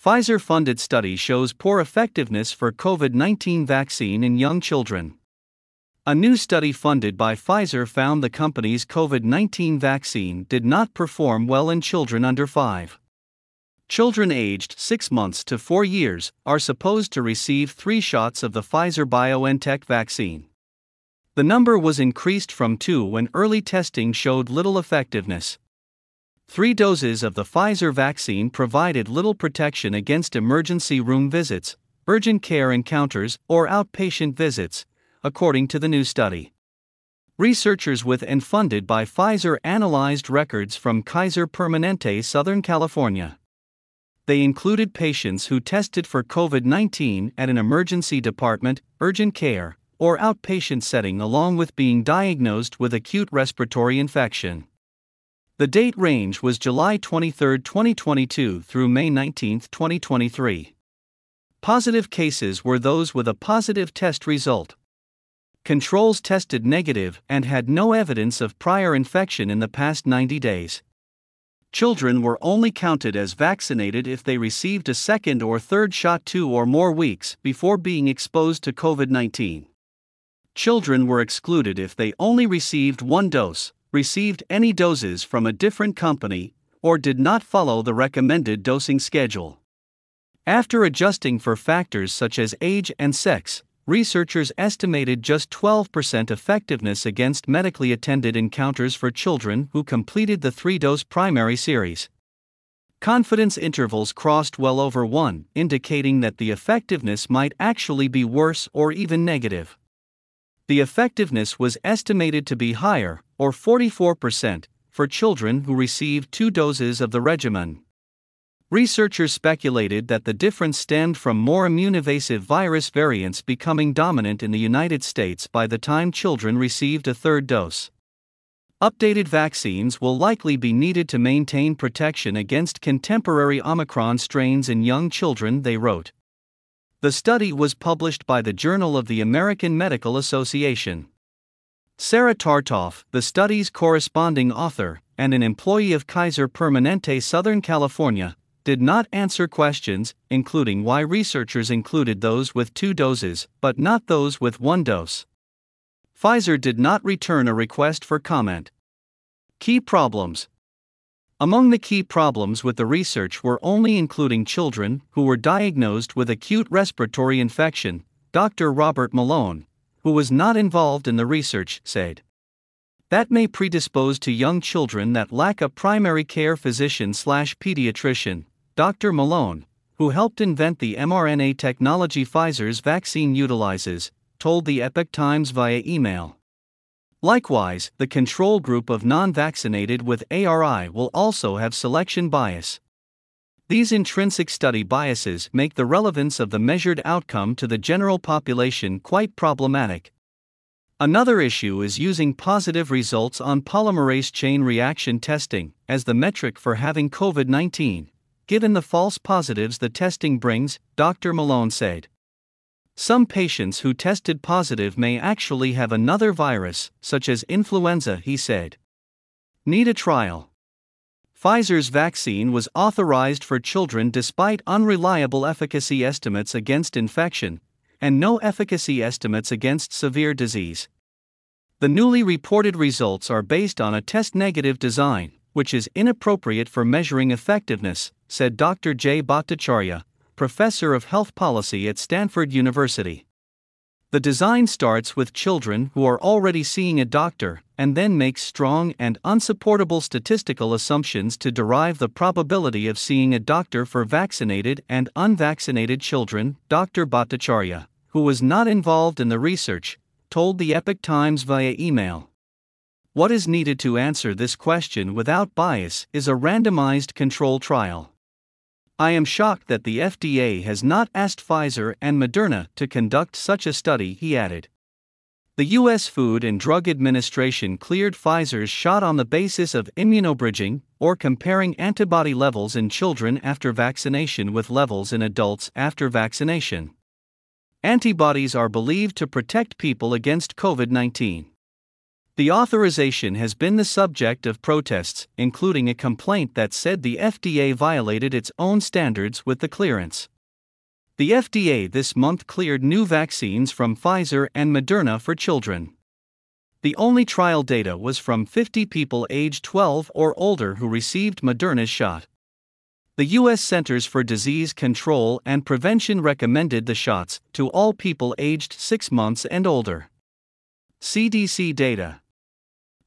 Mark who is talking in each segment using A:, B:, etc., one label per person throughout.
A: Pfizer funded study shows poor effectiveness for COVID 19 vaccine in young children. A new study funded by Pfizer found the company's COVID 19 vaccine did not perform well in children under 5. Children aged 6 months to 4 years are supposed to receive three shots of the Pfizer BioNTech vaccine. The number was increased from 2 when early testing showed little effectiveness. Three doses of the Pfizer vaccine provided little protection against emergency room visits, urgent care encounters, or outpatient visits, according to the new study. Researchers with and funded by Pfizer analyzed records from Kaiser Permanente, Southern California. They included patients who tested for COVID 19 at an emergency department, urgent care, or outpatient setting along with being diagnosed with acute respiratory infection. The date range was July 23, 2022 through May 19, 2023. Positive cases were those with a positive test result. Controls tested negative and had no evidence of prior infection in the past 90 days. Children were only counted as vaccinated if they received a second or third shot two or more weeks before being exposed to COVID 19. Children were excluded if they only received one dose, received any doses from a different company, or did not follow the recommended dosing schedule. After adjusting for factors such as age and sex, researchers estimated just 12% effectiveness against medically attended encounters for children who completed the three dose primary series. Confidence intervals crossed well over 1, indicating that the effectiveness might actually be worse or even negative the effectiveness was estimated to be higher, or 44%, for children who received two doses of the regimen. Researchers speculated that the difference stemmed from more immune evasive virus variants becoming dominant in the United States by the time children received a third dose. Updated vaccines will likely be needed to maintain protection against contemporary Omicron strains in young children, they wrote. The study was published by the Journal of the American Medical Association. Sara Tartof, the study's corresponding author and an employee of Kaiser Permanente Southern California, did not answer questions, including why researchers included those with two doses but not those with one dose. Pfizer did not return a request for comment. Key problems among the key problems with the research were only including children who were diagnosed with acute respiratory infection, Dr. Robert Malone, who was not involved in the research, said. That may predispose to young children that lack a primary care physician slash pediatrician, Dr. Malone, who helped invent the mRNA technology Pfizer's vaccine utilizes, told the Epoch Times via email. Likewise, the control group of non vaccinated with ARI will also have selection bias. These intrinsic study biases make the relevance of the measured outcome to the general population quite problematic. Another issue is using positive results on polymerase chain reaction testing as the metric for having COVID 19, given the false positives the testing brings, Dr. Malone said. Some patients who tested positive may actually have another virus, such as influenza, he said. Need a trial. Pfizer's vaccine was authorized for children despite unreliable efficacy estimates against infection, and no efficacy estimates against severe disease. The newly reported results are based on a test negative design, which is inappropriate for measuring effectiveness, said Dr. Jay Bhattacharya, professor of health policy at Stanford University. The design starts with children who are already seeing a doctor and then makes strong and unsupportable statistical assumptions to derive the probability of seeing a doctor for vaccinated and unvaccinated children, Dr. Bhattacharya, who was not involved in the research, told the Epoch Times via email. What is needed to answer this question without bias is a randomized control trial. I am shocked that the FDA has not asked Pfizer and Moderna to conduct such a study, he added. The U.S. Food and Drug Administration cleared Pfizer's shot on the basis of immunobridging, or comparing antibody levels in children after vaccination with levels in adults after vaccination. Antibodies are believed to protect people against COVID 19. The authorization has been the subject of protests, including a complaint that said the FDA violated its own standards with the clearance. The FDA this month cleared new vaccines from Pfizer and Moderna for children. The only trial data was from 50 people aged 12 or older who received Moderna's shot. The U.S. Centers for Disease Control and Prevention recommended the shots to all people aged 6 months and older. CDC data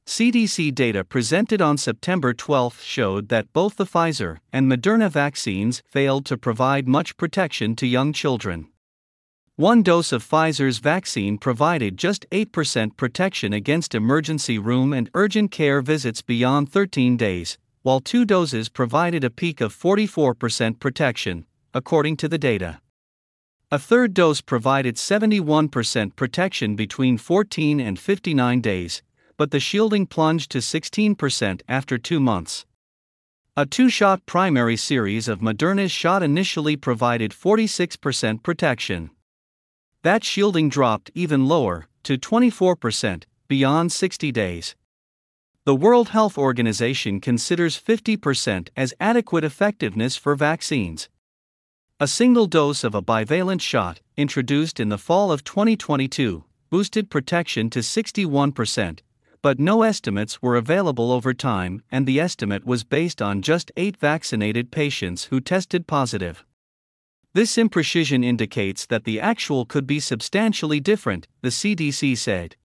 A: CDC data presented on September 12 showed that both the Pfizer and Moderna vaccines failed to provide much protection to young children. One dose of Pfizer's vaccine provided just 8% protection against emergency room and urgent care visits beyond 13 days, while two doses provided a peak of 44% protection, according to the data. A third dose provided 71% protection between 14 and 59 days, but the shielding plunged to 16% after two months. A two shot primary series of Moderna's shot initially provided 46% protection. That shielding dropped even lower, to 24%, beyond 60 days. The World Health Organization considers 50% as adequate effectiveness for vaccines. A single dose of a bivalent shot, introduced in the fall of 2022, boosted protection to 61%, but no estimates were available over time, and the estimate was based on just eight vaccinated patients who tested positive. This imprecision indicates that the actual could be substantially different, the CDC said.